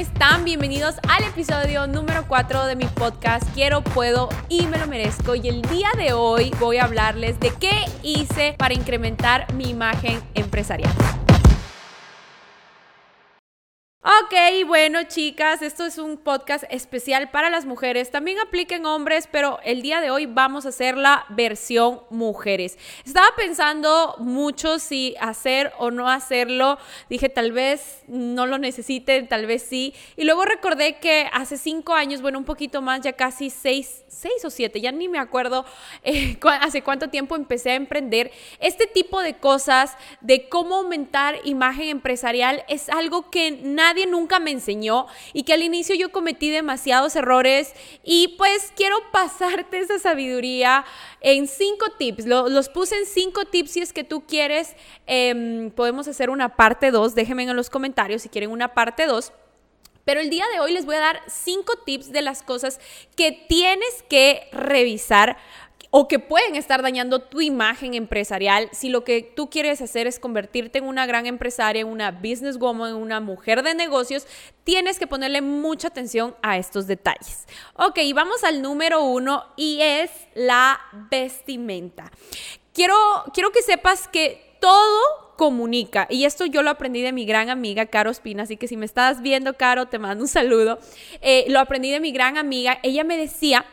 están? Bienvenidos al episodio número 4 de mi podcast Quiero, Puedo y Me lo Merezco. Y el día de hoy voy a hablarles de qué hice para incrementar mi imagen empresarial. Ok, bueno chicas, esto es un podcast especial para las mujeres. También apliquen hombres, pero el día de hoy vamos a hacer la versión mujeres. Estaba pensando mucho si hacer o no hacerlo. Dije, tal vez no lo necesiten, tal vez sí. Y luego recordé que hace cinco años, bueno, un poquito más, ya casi seis, seis o siete, ya ni me acuerdo eh, hace cuánto tiempo empecé a emprender. Este tipo de cosas, de cómo aumentar imagen empresarial, es algo que nadie nadie nunca me enseñó y que al inicio yo cometí demasiados errores y pues quiero pasarte esa sabiduría en cinco tips. los puse en cinco tips si es que tú quieres. Em, podemos hacer una parte dos. Déjenme en los comentarios si quieren una parte dos. Pero el día de hoy les voy a dar cinco tips de las cosas que tienes que revisar o que pueden estar dañando tu imagen empresarial si lo que tú quieres hacer es convertirte en una gran empresaria, en una businesswoman, en una mujer de negocios, tienes que ponerle mucha atención a estos detalles. Ok, vamos al número uno y es la vestimenta. Quiero, quiero que sepas que todo comunica. Y esto yo lo aprendí de mi gran amiga Caro Espina, así que si me estás viendo, Caro, te mando un saludo. Eh, lo aprendí de mi gran amiga. Ella me decía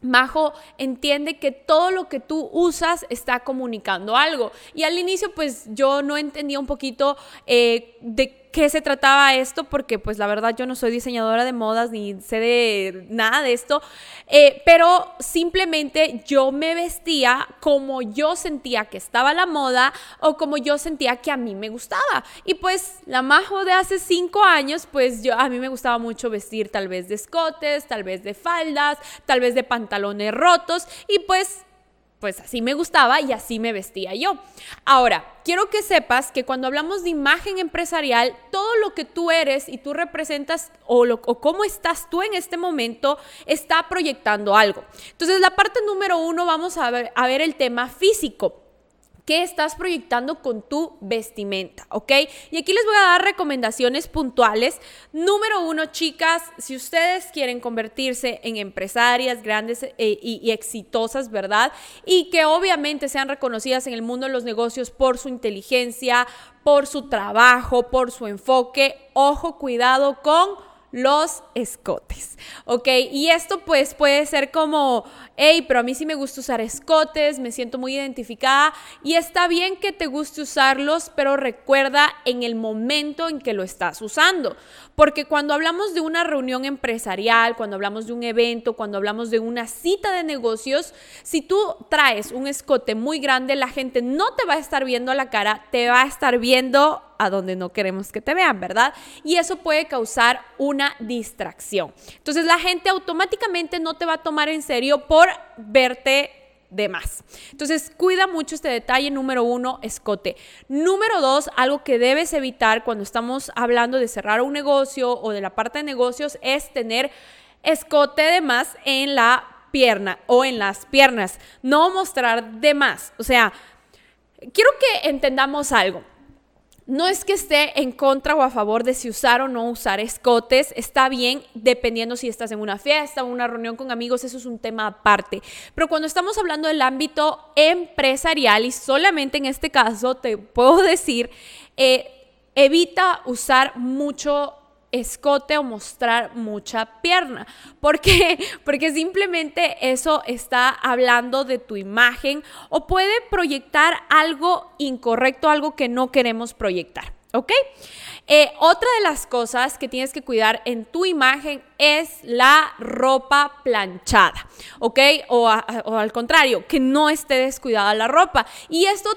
Majo entiende que todo lo que tú usas está comunicando algo. Y al inicio, pues yo no entendía un poquito eh, de qué se trataba esto, porque pues la verdad yo no soy diseñadora de modas ni sé de nada de esto, eh, pero simplemente yo me vestía como yo sentía que estaba la moda o como yo sentía que a mí me gustaba. Y pues la majo de hace cinco años, pues yo a mí me gustaba mucho vestir tal vez de escotes, tal vez de faldas, tal vez de pantalones rotos y pues pues así me gustaba y así me vestía yo. Ahora, quiero que sepas que cuando hablamos de imagen empresarial, todo lo que tú eres y tú representas o, lo, cómo estás tú en este momento está proyectando algo. Entonces, la parte número uno, vamos a ver, a ver el tema físico. ¿Qué estás proyectando con tu vestimenta? ¿Ok? Y aquí les voy a dar recomendaciones puntuales. Número uno, chicas, si ustedes quieren convertirse en empresarias grandes eh, y, y exitosas, ¿verdad? Y que obviamente sean reconocidas en el mundo de los negocios por su inteligencia, por su trabajo, por su enfoque, ojo, cuidado con los escotes, ¿ok? Y esto pues puede ser como, hey, pero a mí sí me gusta usar escotes, me siento muy identificada y está bien que te guste usarlos, pero recuerda en el momento en que lo estás usando, porque cuando hablamos de una reunión empresarial, cuando hablamos de un evento, cuando hablamos de una cita de negocios, si tú traes un escote muy grande, la gente no te va a estar viendo a la cara, te va a estar viendo a donde no queremos que te vean, ¿verdad? Y eso puede causar una distracción. Entonces la gente automáticamente no te va a tomar en serio por verte de más. Entonces, cuida mucho este detalle. Número uno, escote. Número dos, algo que debes evitar cuando estamos hablando de cerrar un negocio o de la parte de negocios es tener escote de más en la pierna o en las piernas. No mostrar de más. O sea, quiero que entendamos algo. No es que esté en contra o a favor de si usar o no usar escotes, está bien dependiendo si estás en una fiesta o una reunión con amigos, eso es un tema aparte. Pero cuando estamos hablando del ámbito empresarial y solamente en este caso te puedo decir, eh, evita usar mucho escote o mostrar mucha pierna. ¿Por qué? Porque simplemente eso está hablando de tu imagen o puede proyectar algo incorrecto, algo que no queremos proyectar. ¿Ok? Eh, otra de las cosas que tienes que cuidar en tu imagen es la ropa planchada, ¿ok? O, o al contrario, que no esté descuidada la ropa. Y esto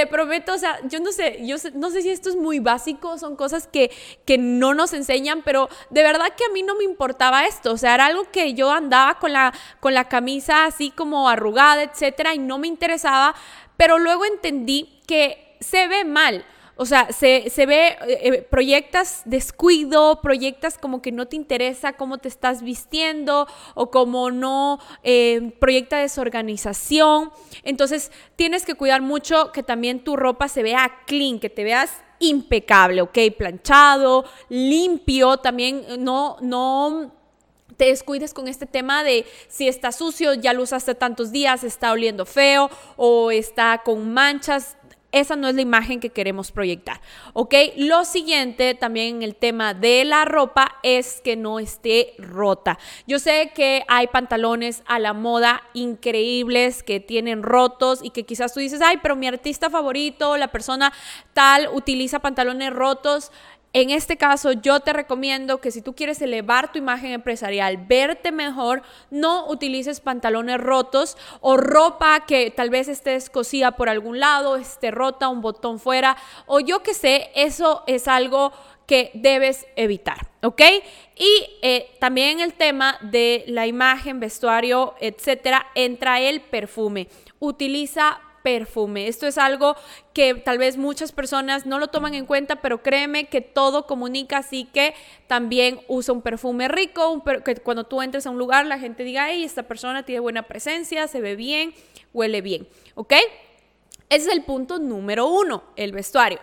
te prometo, o sea, yo no sé, yo no sé si esto es muy básico, son cosas que, que no nos enseñan, pero de verdad que a mí no me importaba esto, o sea, era algo que yo andaba con la, con la camisa así como arrugada, etcétera, y no me interesaba, pero luego entendí que se ve mal. O sea, se, ve, eh, eh, proyectas descuido, proyectas como que no te interesa cómo te estás vistiendo o como no eh, proyecta desorganización. Entonces, tienes que cuidar mucho que también tu ropa se vea clean, que te veas impecable, ¿ok? Planchado, limpio, también no, no te descuides con este tema de si está sucio, ya lo usaste tantos días, está oliendo feo o está con manchas. Esa no es la imagen que queremos proyectar, ¿ok? Lo siguiente también en el tema de la ropa es que no esté rota. Yo sé que hay pantalones a la moda increíbles que tienen rotos y que quizás tú dices, ay, pero mi artista favorito, la persona tal, utiliza pantalones rotos. En este caso, yo te recomiendo que si tú quieres elevar tu imagen empresarial, verte mejor, no utilices pantalones rotos o ropa que tal vez esté descosida por algún lado, esté rota, un botón fuera, o yo que sé, eso es algo que debes evitar, ¿ok? Y eh, también el tema de la imagen, vestuario, etcétera, entra el perfume. Utiliza perfume. Esto es algo que tal vez muchas personas no lo toman en cuenta, pero créeme que todo comunica, así que también usa un perfume rico, que cuando tú entres a un lugar la gente diga, hey, esta persona tiene buena presencia, se ve bien, huele bien, ¿ok? Ese es el punto número uno, el vestuario.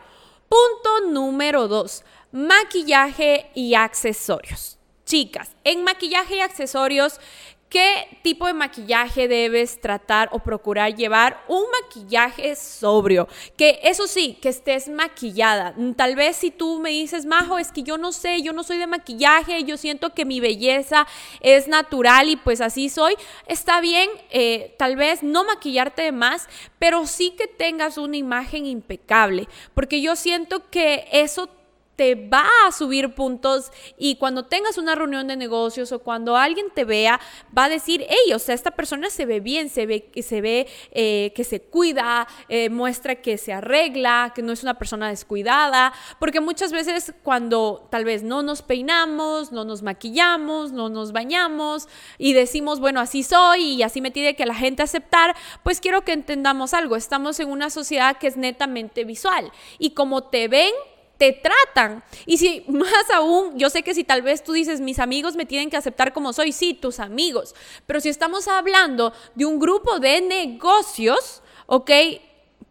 Punto número dos, maquillaje y accesorios. Chicas, en maquillaje y accesorios ¿Qué tipo de maquillaje debes tratar o procurar llevar? Un maquillaje sobrio, que eso sí, que estés maquillada. Tal vez si tú me dices, Majo, es que yo no sé, yo no soy de maquillaje, yo siento que mi belleza es natural y pues así soy, está bien, eh, tal vez no maquillarte de más, pero sí que tengas una imagen impecable, porque yo siento que eso te va a subir puntos y cuando tengas una reunión de negocios o cuando alguien te vea, va a decir, hey, o sea, esta persona se ve bien, se ve, se ve eh, que se cuida, eh, muestra que se arregla, que no es una persona descuidada, porque muchas veces cuando tal vez no nos peinamos, no nos maquillamos, no nos bañamos y decimos, bueno, así soy y así me tiene que la gente aceptar, pues quiero que entendamos algo, estamos en una sociedad que es netamente visual y como te ven, te tratan. Y si más aún, yo sé que si tal vez tú dices, mis amigos me tienen que aceptar como soy, sí, tus amigos, pero si estamos hablando de un grupo de negocios, ¿ok?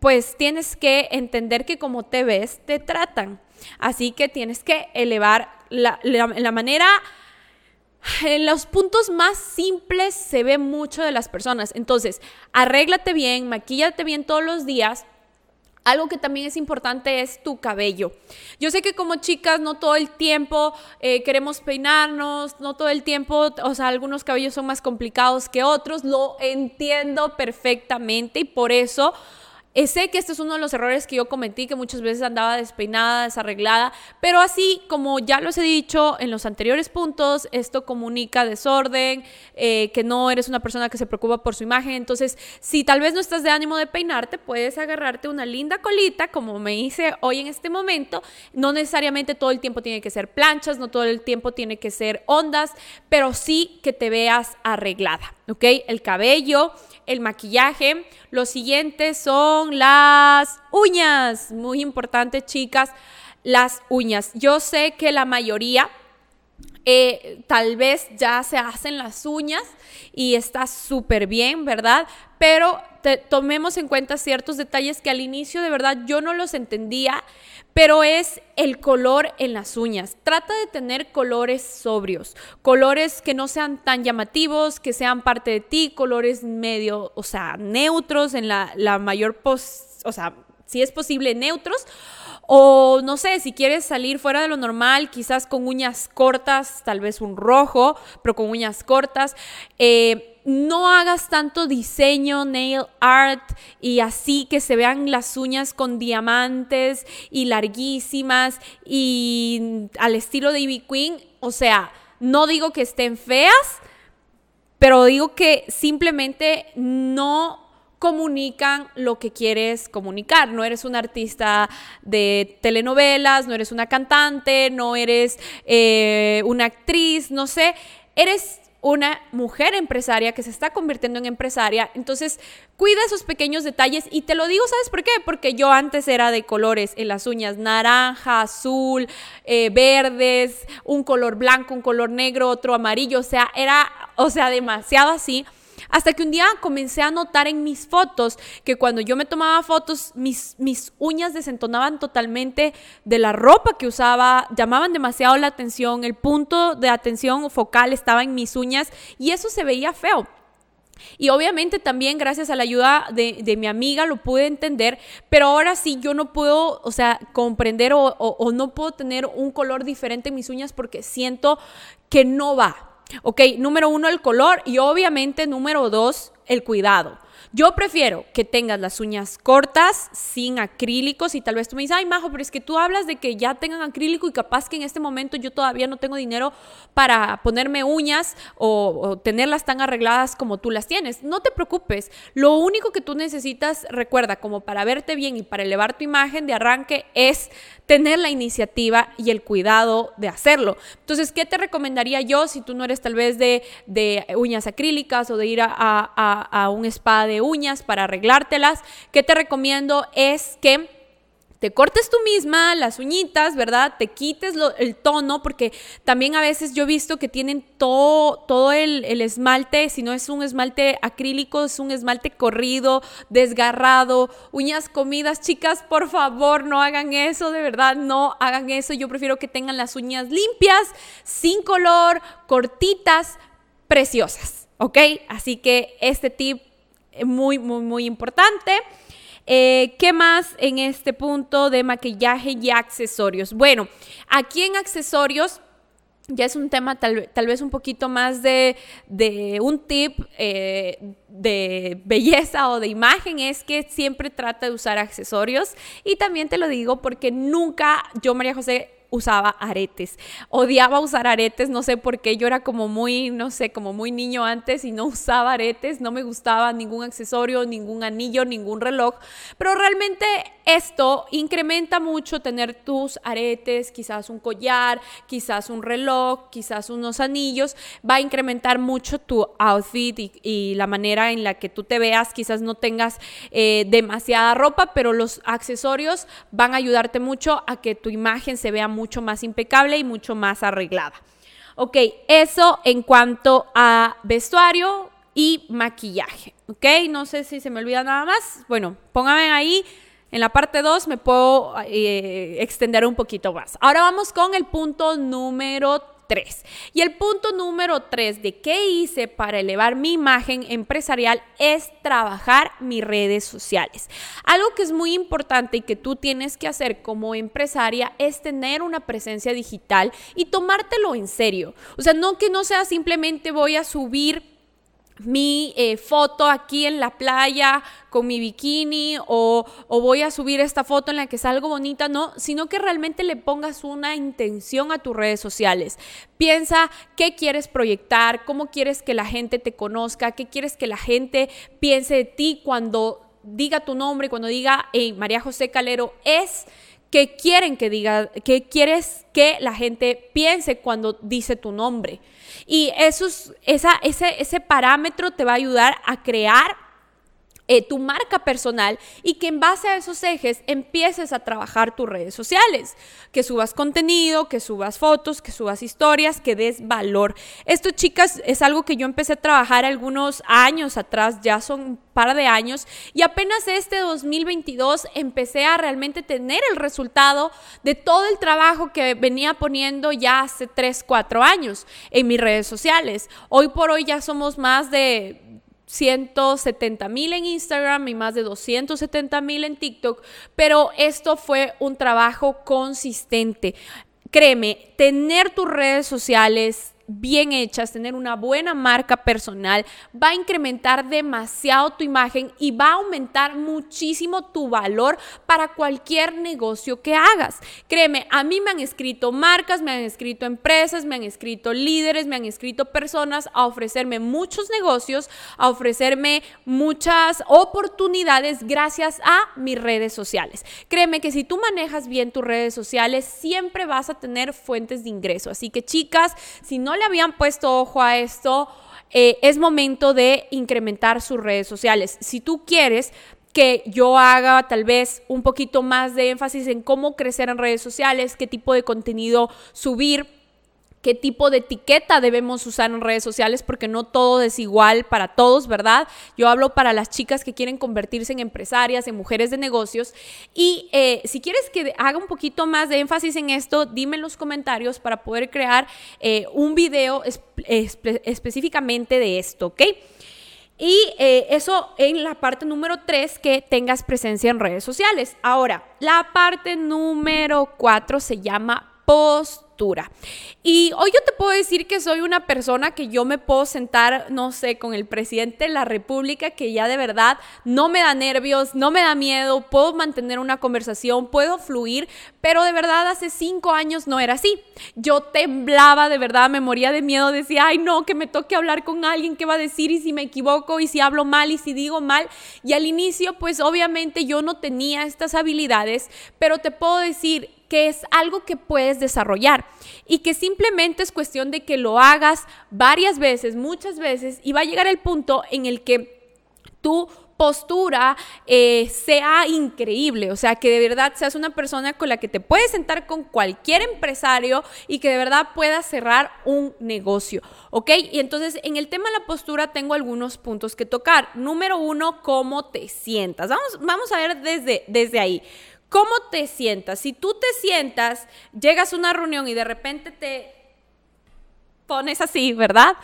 Pues tienes que entender que como te ves, te tratan. Así que tienes que elevar la, la manera en los puntos más simples se ve mucho de las personas. Entonces, arréglate bien, maquíllate bien todos los días algo que también es importante es tu cabello. Yo sé que como chicas no todo el tiempo eh, queremos peinarnos, no todo el tiempo, o sea, algunos cabellos son más complicados que otros, lo entiendo perfectamente y por eso sé que este es uno de los errores que yo cometí, que muchas veces andaba despeinada, desarreglada, pero así como ya los he dicho en los anteriores puntos, esto comunica desorden, eh, que no eres una persona que se preocupa por su imagen. Entonces, si tal vez no estás de ánimo de peinarte, puedes agarrarte una linda colita, como me hice hoy en este momento. No necesariamente todo el tiempo tiene que ser planchas, no todo el tiempo tiene que ser ondas, pero sí que te veas arreglada, ¿ok? El cabello, el maquillaje. Los siguientes son las uñas. Muy importante, chicas, las uñas. Yo sé que la mayoría eh, tal vez ya se hacen las uñas y está súper bien, ¿verdad? Pero tomemos en cuenta ciertos detalles que al inicio de verdad yo no los entendía, pero es el color en las uñas. Trata de tener colores sobrios, colores que no sean tan llamativos, que sean parte de ti, colores medio, o sea, neutros en la, la mayor, pos, o sea, si es posible, neutros o no sé, si quieres salir fuera de lo normal, quizás con uñas cortas, tal vez un rojo, pero con uñas cortas. Eh, no hagas tanto diseño, nail art y así que se vean las uñas con diamantes y larguísimas y al estilo de Ivy Queen. O sea, no digo que estén feas, pero digo que simplemente no comunican lo que quieres comunicar. No eres un artista de telenovelas, no eres una cantante, no eres eh, una actriz, no sé, eres una mujer empresaria que se está convirtiendo en empresaria. Entonces, cuida esos pequeños detalles y te lo digo, ¿sabes por qué? Porque yo antes era de colores en las uñas, naranja, azul, eh, verdes, un color blanco, un color negro, otro amarillo, o sea, era, o sea, demasiado así Hasta que un día comencé a notar en mis fotos que cuando yo me tomaba fotos, mis, mis uñas desentonaban totalmente de la ropa que usaba, llamaban demasiado la atención, el punto de atención focal estaba en mis uñas y eso se veía feo. Y obviamente también gracias a la ayuda de, mi amiga lo pude entender, pero ahora sí yo no puedo, o sea, comprender o, o no puedo tener un color diferente en mis uñas porque siento que no va. Ok, número uno, el color y obviamente número dos, el cuidado. Yo prefiero que tengas las uñas cortas, sin acrílicos, y tal vez tú me dices, ay, Majo, pero es que tú hablas de que ya tengan acrílico y capaz que en este momento yo todavía no tengo dinero para ponerme uñas o, tenerlas tan arregladas como tú las tienes. No te preocupes, lo único que tú necesitas, recuerda, como para verte bien y para elevar tu imagen de arranque es tener la iniciativa y el cuidado de hacerlo. Entonces, ¿qué te recomendaría yo si tú no eres tal vez de, uñas acrílicas o de ir a, a un spa de uñas para arreglártelas? ¿Qué te recomiendo es que te cortes tú misma las uñitas, ¿verdad? Te quites el tono, porque también a veces yo he visto que tienen todo, todo el, esmalte, si no es un esmalte acrílico, es un esmalte corrido, desgarrado, uñas comidas. Chicas, por favor, no hagan eso, de verdad, no hagan eso. Yo prefiero que tengan las uñas limpias, sin color, cortitas, preciosas, ¿ok? Así que este tip muy, muy, muy importante. Eh, ¿Qué más en este punto de maquillaje y accesorios? Bueno, aquí en accesorios ya es un tema tal, vez un poquito más de, un tip eh, de belleza o de imagen, es que siempre trata de usar accesorios. Y también te lo digo porque nunca yo, María José, usaba aretes. Odiaba usar aretes, no sé por qué. Yo era como muy, no sé, como muy niño antes y no usaba aretes. No me gustaba ningún accesorio, ningún anillo, ningún reloj. Pero realmente esto incrementa mucho tener tus aretes, quizás un collar, quizás un reloj, quizás unos anillos. Va a incrementar mucho tu outfit y, la manera en la que tú te veas. Quizás no tengas eh, demasiada ropa, pero los accesorios van a ayudarte mucho a que tu imagen se vea mucho más impecable y mucho más arreglada. Ok, eso en cuanto a vestuario y maquillaje. Ok, no sé si se me olvida nada más. Bueno, pónganme ahí. En la parte 2 me puedo eh, extender un poquito más. Ahora vamos con el punto número 3. Y el punto número 3 de qué hice para elevar mi imagen empresarial es trabajar mis redes sociales. Algo que es muy importante y que tú tienes que hacer como empresaria es tener una presencia digital y tomártelo en serio. O sea, no que no sea simplemente voy a subir mi eh, foto aquí en la playa con mi bikini o, o, voy a subir esta foto en la que salgo bonita, no, sino que realmente le pongas una intención a tus redes sociales. Piensa qué quieres proyectar, cómo quieres que la gente te conozca, qué quieres que la gente piense de ti cuando diga tu nombre, cuando diga, hey, María José Calero es qué quieren que diga, qué quieres que la gente piense cuando dice tu nombre. Y eso esa, ese, ese parámetro te va a ayudar a crear eh, tu marca personal y que en base a esos ejes empieces a trabajar tus redes sociales, que subas contenido, que subas fotos, que subas historias, que des valor. Esto, chicas, es algo que yo empecé a trabajar algunos años atrás, ya son un par de años, y apenas este 2022 empecé a realmente tener el resultado de todo el trabajo que venía poniendo ya hace 3, 4 años en mis redes sociales. Hoy por hoy ya somos más de 170 mil en Instagram y más de 270 mil en TikTok, pero esto fue un trabajo consistente. Créeme, tener tus redes sociales, bien hechas, tener una buena marca personal, va a incrementar demasiado tu imagen y va a aumentar muchísimo tu valor para cualquier negocio que hagas. Créeme, a mí me han escrito marcas, me han escrito empresas, me han escrito líderes, me han escrito personas a ofrecerme muchos negocios, a ofrecerme muchas oportunidades gracias a mis redes sociales. Créeme que si tú manejas bien tus redes sociales, siempre vas a tener fuentes de ingreso. Así que chicas, si no le habían puesto ojo a esto, eh, es momento de incrementar sus redes sociales. Si tú quieres que yo haga tal vez un poquito más de énfasis en cómo crecer en redes sociales, qué tipo de contenido subir, qué tipo de etiqueta debemos usar en redes sociales, porque no todo es igual para todos, ¿verdad? Yo hablo para las chicas que quieren convertirse en empresarias, en mujeres de negocios. Y eh, si quieres que haga un poquito más de énfasis en esto, dime en los comentarios para poder crear eh, un video específicamente de esto, ¿ok? Y eh, eso en la parte número 3, que tengas presencia en redes sociales. Ahora, la parte número 4 se llama post y hoy yo te puedo decir que soy una persona que yo me puedo sentar, no sé, con el presidente de la República, que ya de verdad no me da nervios, no me da miedo, puedo mantener una conversación, puedo fluir, pero de verdad hace cinco años no era así. Yo temblaba, de verdad, me moría de miedo, decía, ay no, que me toque hablar con alguien, ¿qué va a decir? Y si me equivoco, y si hablo mal, y si digo mal. Y al inicio, pues obviamente yo no tenía estas habilidades, pero te puedo decir, que es algo que puedes desarrollar y que simplemente es cuestión de que lo hagas varias veces, muchas veces, y va a llegar el punto en el que tu postura eh, sea increíble, o sea, que de verdad seas una persona con la que te puedes sentar con cualquier empresario y que de verdad puedas cerrar un negocio, ¿ok? Y entonces en el tema de la postura tengo algunos puntos que tocar. Número uno, cómo te sientas. Vamos, vamos a ver desde, desde ahí. ¿Cómo te sientas? Si tú te sientas, llegas a una reunión y de repente te pones así, ¿verdad?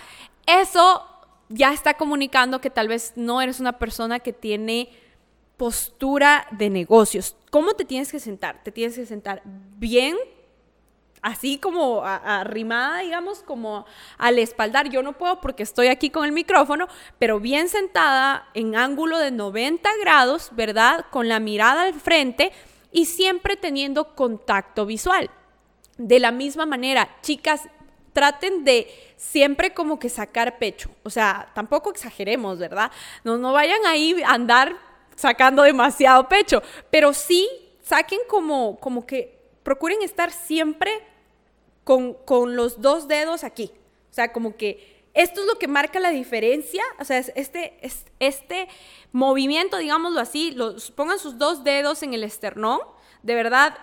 Eso ya está comunicando que tal vez no eres una persona que tiene postura de negocios. ¿Cómo te tienes que sentar? Te tienes que sentar bien, así como arrimada, digamos, como al espaldar. Yo no puedo porque estoy aquí con el micrófono, pero bien sentada en ángulo de 90 grados, ¿verdad? Con la mirada al frente y siempre teniendo contacto visual. De la misma manera, chicas, traten de siempre como que sacar pecho. O sea, tampoco exageremos, ¿verdad? No, no vayan ahí a andar sacando demasiado pecho, pero sí saquen como, como que procuren estar siempre con, con los dos dedos aquí. O sea, como que esto es lo que marca la diferencia, o sea, este, este movimiento, digámoslo así, los, pongan sus dos dedos en el esternón, de verdad,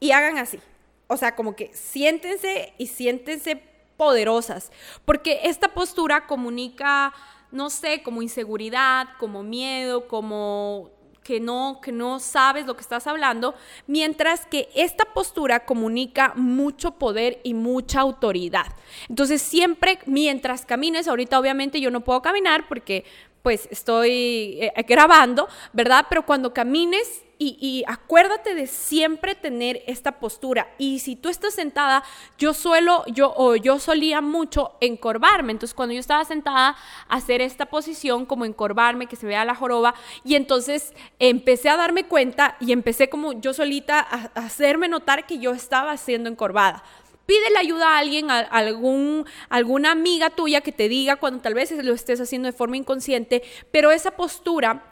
y hagan así. O sea, como que siéntense y siéntense poderosas, porque esta postura comunica, no sé, como inseguridad, como miedo, como que no, que no sabes lo que estás hablando, mientras que esta postura comunica mucho poder y mucha autoridad. Entonces siempre mientras camines, ahorita obviamente yo no puedo caminar porque pues estoy eh, grabando, ¿verdad? Pero cuando camines y, acuérdate de siempre tener esta postura. Y si tú estás sentada, yo suelo, yo o yo solía mucho encorvarme. Entonces, cuando yo estaba sentada, hacer esta posición como encorvarme, que se vea la joroba. Y entonces empecé a darme cuenta y empecé como yo solita a, hacerme notar que yo estaba siendo encorvada pídele ayuda a alguien, a algún, alguna amiga tuya que te diga cuando tal vez lo estés haciendo de forma inconsciente, pero esa postura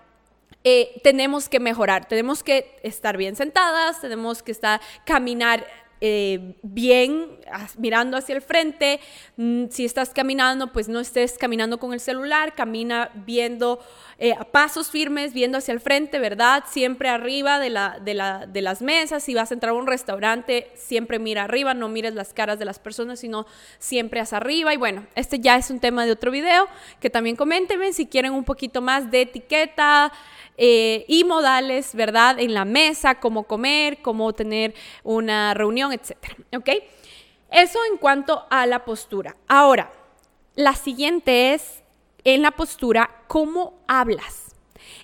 eh, tenemos que mejorar, tenemos que estar bien sentadas, tenemos que estar, caminar eh, bien, mirando hacia el frente. Mm, si estás caminando, pues no estés caminando con el celular, camina viendo eh, a pasos firmes, viendo hacia el frente, ¿verdad? Siempre arriba de, la, de, la, de las mesas. Si vas a entrar a un restaurante, siempre mira arriba, no mires las caras de las personas, sino siempre hacia arriba. Y bueno, este ya es un tema de otro video, que también coméntenme si quieren un poquito más de etiqueta. Eh, y modales, ¿verdad? En la mesa, cómo comer, cómo tener una reunión, etcétera. ¿Ok? Eso en cuanto a la postura. Ahora, la siguiente es en la postura, cómo hablas.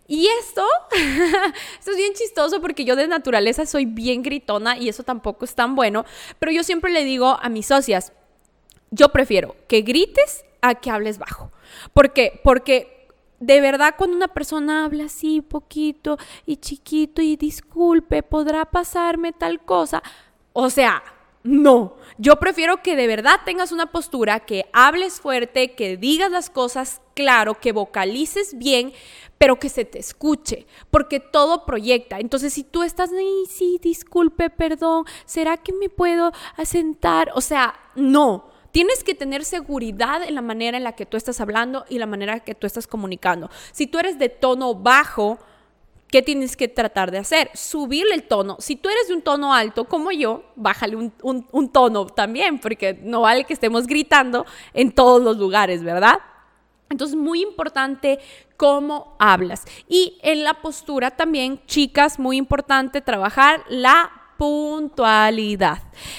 Y esto, esto es bien chistoso porque yo de naturaleza soy bien gritona y eso tampoco es tan bueno, pero yo siempre le digo a mis socias, yo prefiero que grites a que hables bajo. ¿Por qué? Porque de verdad cuando una persona habla así poquito y chiquito y disculpe, podrá pasarme tal cosa, o sea, no, yo prefiero que de verdad tengas una postura, que hables fuerte, que digas las cosas claro, que vocalices bien, pero que se te escuche, porque todo proyecta. Entonces, si tú estás, sí, disculpe, perdón, ¿será que me puedo asentar? O sea, no. Tienes que tener seguridad en la manera en la que tú estás hablando y la manera en la que tú estás comunicando. Si tú eres de tono bajo, ¿Qué tienes que tratar de hacer? Subirle el tono. Si tú eres de un tono alto como yo, bájale un, tono también, porque no vale que estemos gritando en todos los lugares, ¿verdad? Entonces, muy importante cómo hablas. Y en la postura también, chicas, muy importante trabajar la puntualidad.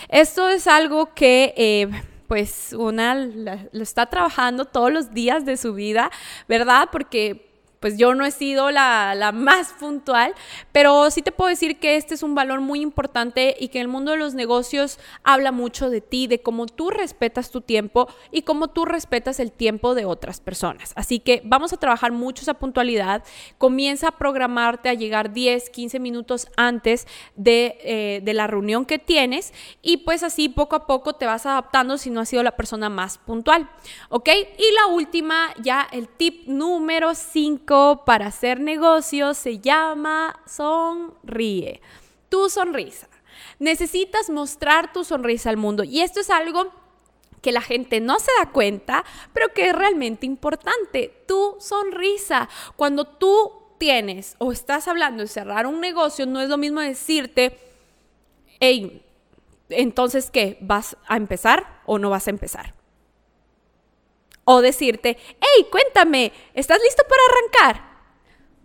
Esto es algo que... Eh, pues una lo está trabajando todos los días de su vida, ¿verdad? Porque pues yo no he sido la, más puntual, pero sí te puedo decir que este es un valor muy importante y que en el mundo de los negocios habla mucho de ti, de cómo tú respetas tu tiempo y cómo tú respetas el tiempo de otras personas. Así que vamos a trabajar mucho esa puntualidad. Comienza a programarte a llegar 10, 15 minutos antes de, eh, de la reunión que tienes y pues así poco a poco te vas adaptando si no has sido la persona más puntual. ¿Ok? Y la última, ya el tip número 5 para hacer negocios se llama sonríe. Tu sonrisa. Necesitas mostrar tu sonrisa al mundo y esto es algo que la gente no se da cuenta, pero que es realmente importante. Tu sonrisa. Cuando tú tienes o estás hablando de cerrar un negocio, no es lo mismo decirte, hey, entonces, ¿qué? ¿Vas a empezar o no vas a empezar? O decirte, hey, cuéntame, ¿estás listo para arrancar?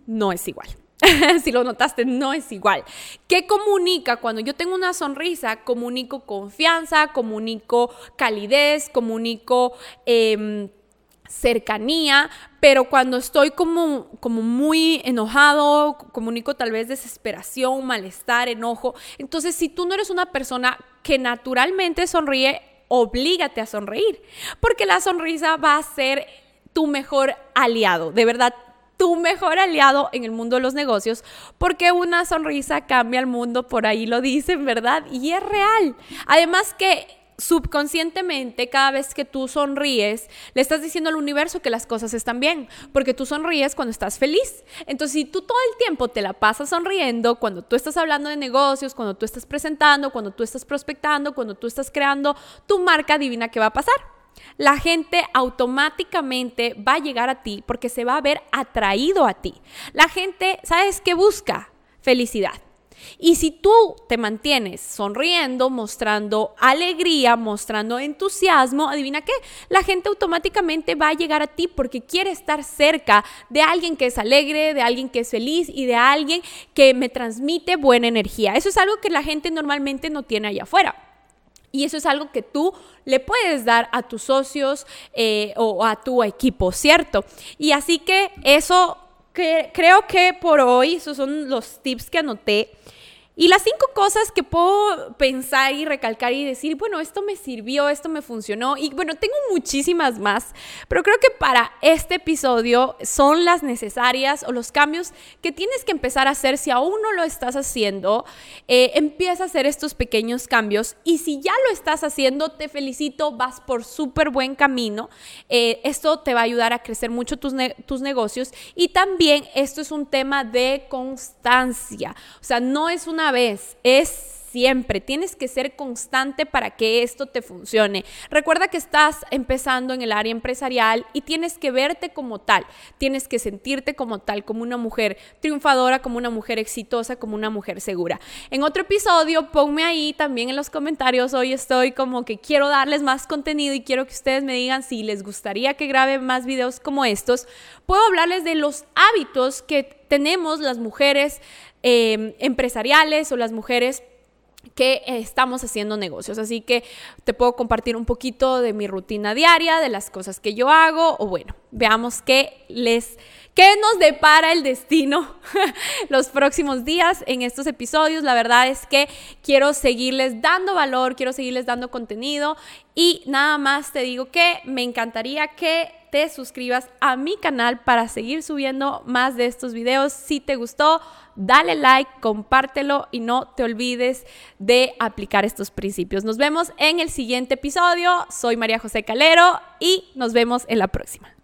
No es igual. si lo notaste, no es igual. ¿Qué comunica? Cuando yo tengo una sonrisa, comunico confianza, comunico calidez, comunico em, cercanía, pero cuando estoy como, como muy enojado, comunico tal vez desesperación, malestar, enojo. Entonces, si tú no eres una persona que naturalmente sonríe, oblígate a sonreír, porque la sonrisa va a ser tu mejor aliado, de verdad, tu mejor aliado en el mundo de los negocios, porque una sonrisa cambia el mundo, por ahí lo dicen, ¿verdad? Y es real. Además que subconscientemente, cada vez que tú sonríes, le estás diciendo al universo que las cosas están bien, porque tú sonríes cuando estás feliz. Entonces, si tú todo el tiempo te la pasas sonriendo, cuando tú estás hablando de negocios, cuando tú estás presentando, cuando tú estás prospectando, cuando tú estás creando tu marca, adivina qué va a pasar. La gente automáticamente va a llegar a ti porque se va a ver atraído a ti. La gente, ¿sabes qué busca? Felicidad. Y si tú te mantienes sonriendo, mostrando alegría, mostrando entusiasmo, adivina qué, la gente automáticamente va a llegar a ti porque quiere estar cerca de alguien que es alegre, de alguien que es feliz y de alguien que me transmite buena energía. Eso es algo que la gente normalmente no tiene allá afuera. Y eso es algo que tú le puedes dar a tus socios eh, o a tu equipo, ¿cierto? Y así que eso creo que por hoy, esos son los tips que anoté. Y las cinco cosas que puedo pensar y recalcar y decir, bueno, esto me sirvió, esto me funcionó. Y bueno, tengo muchísimas más, pero creo que para este episodio son las necesarias o los cambios que tienes que empezar a hacer. Si aún no lo estás haciendo, eh, empieza a hacer estos pequeños cambios. Y si ya lo estás haciendo, te felicito, vas por súper buen camino. Eh, esto te va a ayudar a crecer mucho tus, tus negocios. Y también esto es un tema de constancia. O sea, no es vez, es siempre. Tienes que ser constante para que esto te funcione. Recuerda que estás empezando en el área empresarial y tienes que verte como tal. Tienes que sentirte como tal, como una mujer triunfadora, como una mujer exitosa, como una mujer segura. En otro episodio, ponme ahí también en los comentarios. Hoy estoy como que quiero darles más contenido y quiero que ustedes me digan si les gustaría que grabe más videos como estos. Puedo hablarles de los hábitos que tenemos las mujeres eh, empresariales o las mujeres que estamos haciendo negocios. Así que te puedo compartir un poquito de mi rutina diaria, de las cosas que yo hago, o bueno, veamos qué les qué nos depara el destino los próximos días en estos episodios. La verdad es que quiero seguirles dando valor, quiero seguirles dando contenido y nada más te digo que me encantaría que te suscribas a mi canal para seguir subiendo más de estos videos. Si te gustó, dale like, compártelo y no te olvides de aplicar estos principios. Nos vemos en el siguiente episodio. Soy María José Calero y nos vemos en la próxima.